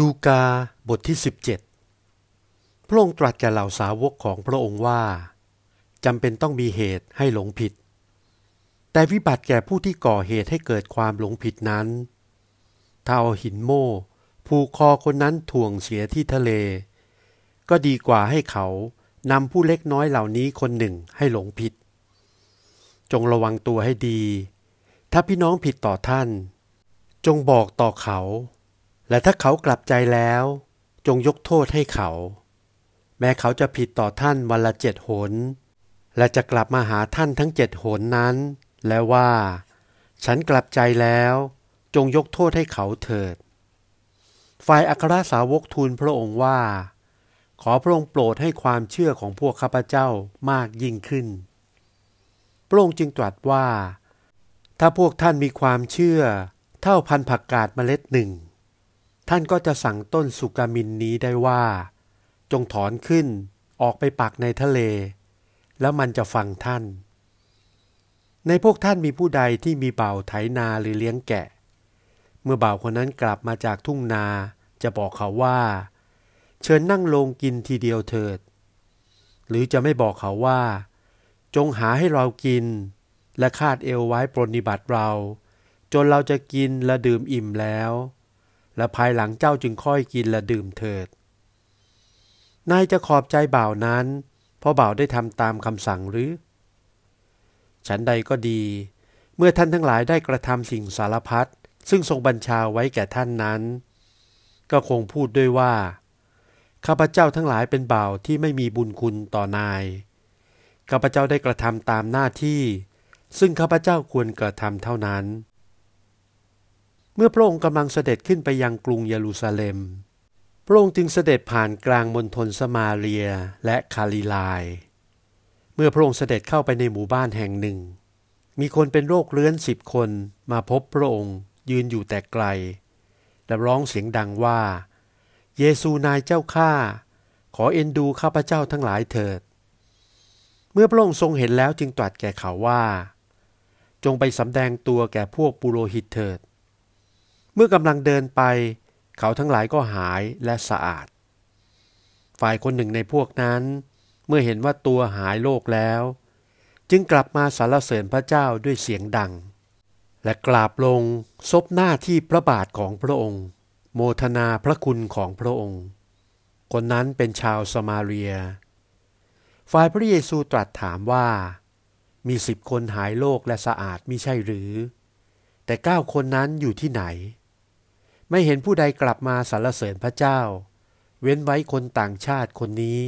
ลูกาบทที่ 17 พระองค์ตรัสแก่เหล่าสาวกของพระองค์ว่าจำเป็นต้องมีเหตุให้หลงผิด แต่วิบัติแก่ผู้ที่ก่อเหตุให้เกิดความหลงผิดนั้น ถ้าเอาหินโม่ผูกคอคนนั้นถ่วงเสียที่ทะเล ก็ดีกว่าให้เขานำผู้เล็กน้อยเหล่านี้คนหนึ่งให้หลงผิด จงระวังตัวให้ดี ถ้าพี่น้องผิดต่อท่าน จงบอกต่อเขา และถ้าเขากลับใจแล้ว จงยกโทษให้เขา แม้เขาจะผิดต่อท่านวันละเจ็ดหน และจะกลับมาหาท่านทั้งเจ็ดหนนั้น และว่า ฉันกลับใจแล้ว จงยกโทษให้เขาเถิด ฝ่ายอัครสาวกทูลพระองค์ว่า ขอพระองค์โปรดให้ความเชื่อของพวกข้าพเจ้ามากยิ่งขึ้น พระองค์จึงตรัสว่า ถ้าพวกท่านมีความเชื่อ เท่าพันผักกาดเมล็ดหนึ่ง ท่านก็จะสั่งต้นสุกามินนี้ได้ว่า จงถอนขึ้นออกไปปักในทะเล แล้วมันจะฟังท่าน ในพวกท่านมีผู้ใดที่มีเบ่าวไถนาหรือเลี้ยงแกะ เมื่อบ่าวคนนั้นกลับมาจากทุ่งนาจะบอกเขาว่า เชิญนั่งลงกินทีเดียวเถิด หรือจะไม่บอกเขาว่า จงหาให้เรากิน และคาดเอวไว้ปรนนิบัติเรา จนเราจะกินและดื่มอิ่มแล้ว และภายหลังเจ้าจึงค่อยกินและดื่มเถิด นายจะขอบใจบ่าวนั้น เพราะบ่าวได้ทำตามคำสั่งหรือ ฉันใดก็ดี เมื่อท่านทั้งหลายได้กระทำสิ่งสารพัดซึ่งทรงบัญชาไว้แก่ท่านนั้น ก็คงพูดด้วยว่า ข้าพเจ้าทั้งหลายเป็นบ่าวที่ไม่มีบุญคุณต่อนาย ข้าพเจ้าได้กระทำตามหน้าที่ ซึ่งข้าพเจ้าควรกระทำเท่านั้น เมื่อพระองค์กำลังเสด็จขึ้นไปยังกรุงเยรูซาเล็ม พระองค์จึงเสด็จผ่านกลางมณฑลสมาเรียและคาลิลาย เมื่อพระองค์เสด็จเข้าไปในหมู่บ้านแห่งหนึ่ง มีคนเป็นโรคเรื้อนสิบคนมาพบพระองค์ยืนอยู่แต่ไกล และร้องเสียงดังว่า เยซูนายเจ้าข้าขอเอ็นดูข้าพเจ้าทั้งหลายเถิด เมื่อพระองค์ทรงเห็นแล้วจึงตรัสแก่เขาว่า จงไปสำแดงตัวแก่พวกปุโรหิตเถิด เมื่อกำลังเดินไป เขาทั้งหลายก็หายและสะอาด ฝ่ายคนหนึ่งในพวกนั้น เมื่อเห็นว่าตัวหายโรคแล้ว จึงกลับมาสรรเสริญพระเจ้าด้วยเสียงดัง และกราบลงซบหน้าที่พระบาทของพระองค์ โมทนาพระคุณของพระองค์ คนนั้นเป็นชาวสมาเรีย ฝ่ายพระเยซูตรัสถามว่า มีสิบคนหายโรคและสะอาดมิใช่หรือ แต่เก้าคนนั้นอยู่ที่ไหน ไม่เห็นผู้ใดกลับมาสรรเสริญพระเจ้า เว้นไว้คนต่างชาติคนนี้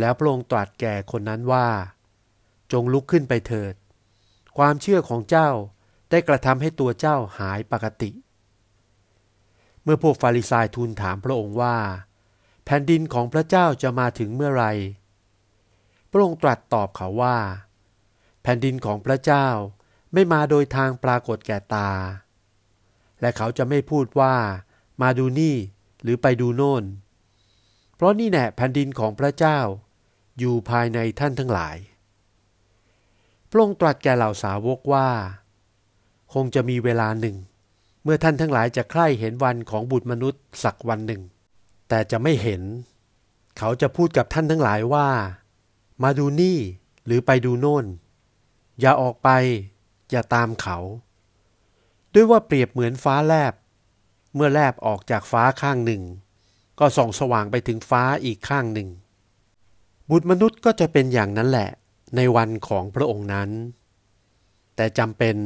แล้วพระองค์ตรัสแก่คนนั้นว่า จงลุกขึ้นไปเถิด ความเชื่อของเจ้าได้กระทำให้ตัวเจ้าหายปกติ เมื่อพวกฟาริสายทูลถามพระองค์ว่า แผ่นดินของพระเจ้าจะมาถึงเมื่อไรพระองค์ตรัสตอบเขาว่า แผ่นดินของพระเจ้าไม่มาโดยทางปรากฏแก่ตา และเขาจะไม่พูดว่ามาดูนี่หรือไปดูโน่น เพราะนี่แน่แผ่นดินของพระเจ้า อยู่ภายในท่านทั้งหลาย พระองค์ตรัสแก่เหล่าสาวกว่า คงจะมีเวลาหนึ่ง เมื่อท่านทั้งหลายจะใคร่เห็นวันของบุตรมนุษย์สักวันหนึ่ง แต่จะไม่เห็น เขาจะพูดกับท่านทั้งหลายว่า มาดูนี่หรือไปดูโน่น อย่าออกไป อย่าตามเขา ด้วยว่าเปรียบเหมือนฟ้าแลบ เมื่อแลบออกจากฟ้าข้างหนึ่ง ก็ส่องสว่างไปถึงฟ้าอีกข้างหนึ่ง บุตรมนุษย์ก็จะเป็นอย่างนั้นแหละในวันของพระองค์นั้น แต่จำเป็น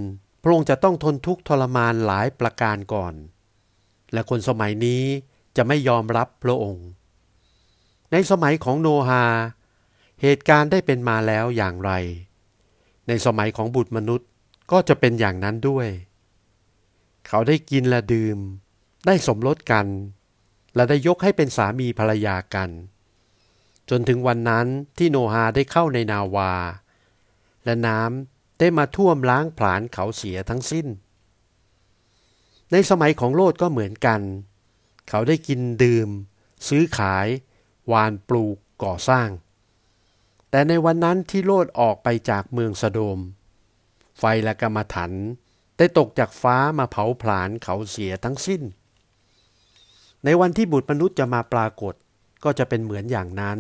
พระองค์จะต้องทนทุกข์ทรมานหลายประการก่อน และคนสมัยนี้จะไม่ยอมรับพระองค์ ในสมัยของโนฮาเหตุการณ์ได้เป็นมาแล้วอย่างไร ในสมัยของบุตรมนุษย์ก็จะเป็นอย่างนั้นด้วย เขาได้กินและดื่ม ได้สมรสกัน และได้ยกให้เป็นสามีภรรยากัน จนถึงวันนั้นที่โนฮาได้เข้าในนาวา และน้ำได้มาท่วมล้างผลาญเขาเสียทั้งสิ้น ในสมัยของโลดก็เหมือนกัน เขาได้กินดื่ม ซื้อขาย วานปลูกก่อสร้าง แต่ในวันนั้นที่โลดออกไปจากเมืองสะโดม ไฟและกรรมฐาน ได้ตกจากฟ้ามาเผาผลาญเขาเสียทั้งสิ้น ในวันที่บุตรมนุษย์จะมาปรากฏก็จะเป็นเหมือนอย่างนั้น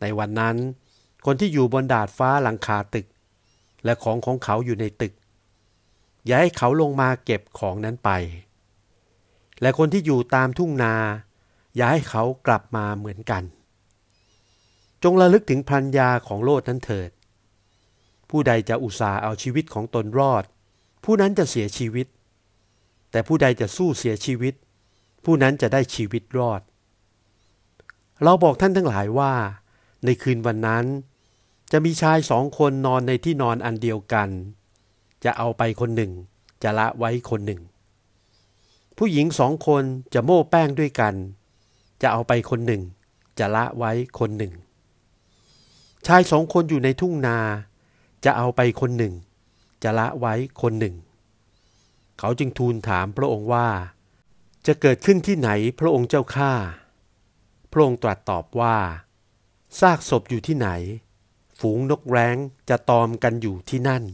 ในวันนั้นคนที่อยู่บนดาดฟ้าหลังคาตึก และของของเขาอยู่ในตึก อย่าให้เขาลงมาเก็บของนั้นไป และคนที่อยู่ตามทุ่งนา อย่าให้เขากลับมาเหมือนกัน จงระลึกถึงพันยาของโลดนั้นเถิด ผู้ใดจะอุตส่าห์เอาชีวิตของตนรอด ผู้นั้นจะเสียชีวิต แต่ผู้ใดจะสู้เสียชีวิต ผู้นั้นจะได้ชีวิตรอด เราบอกท่านทั้งหลายว่า ในคืนวันนั้น จะมีชายสองคนนอนในที่นอนอันเดียวกัน จะเอาไปคนหนึ่ง จะละไว้คนหนึ่ง ผู้หญิงสองคนจะโม้แป้งด้วยกัน จะเอาไปคนหนึ่ง จะละไว้คนหนึ่ง ชายสองคนอยู่ในทุ่งนา จะเอาไปคนหนึ่ง จะละไว้คนหนึ่ง เขาจึงทูลถามพระองค์ว่า จะเกิดขึ้นที่ไหนพระองค์เจ้าข้าพระองค์ตรัสตอบว่าซากศพอยู่ที่ไหน ฝูงนกแร้งจะตอมกันอยู่ที่นั่น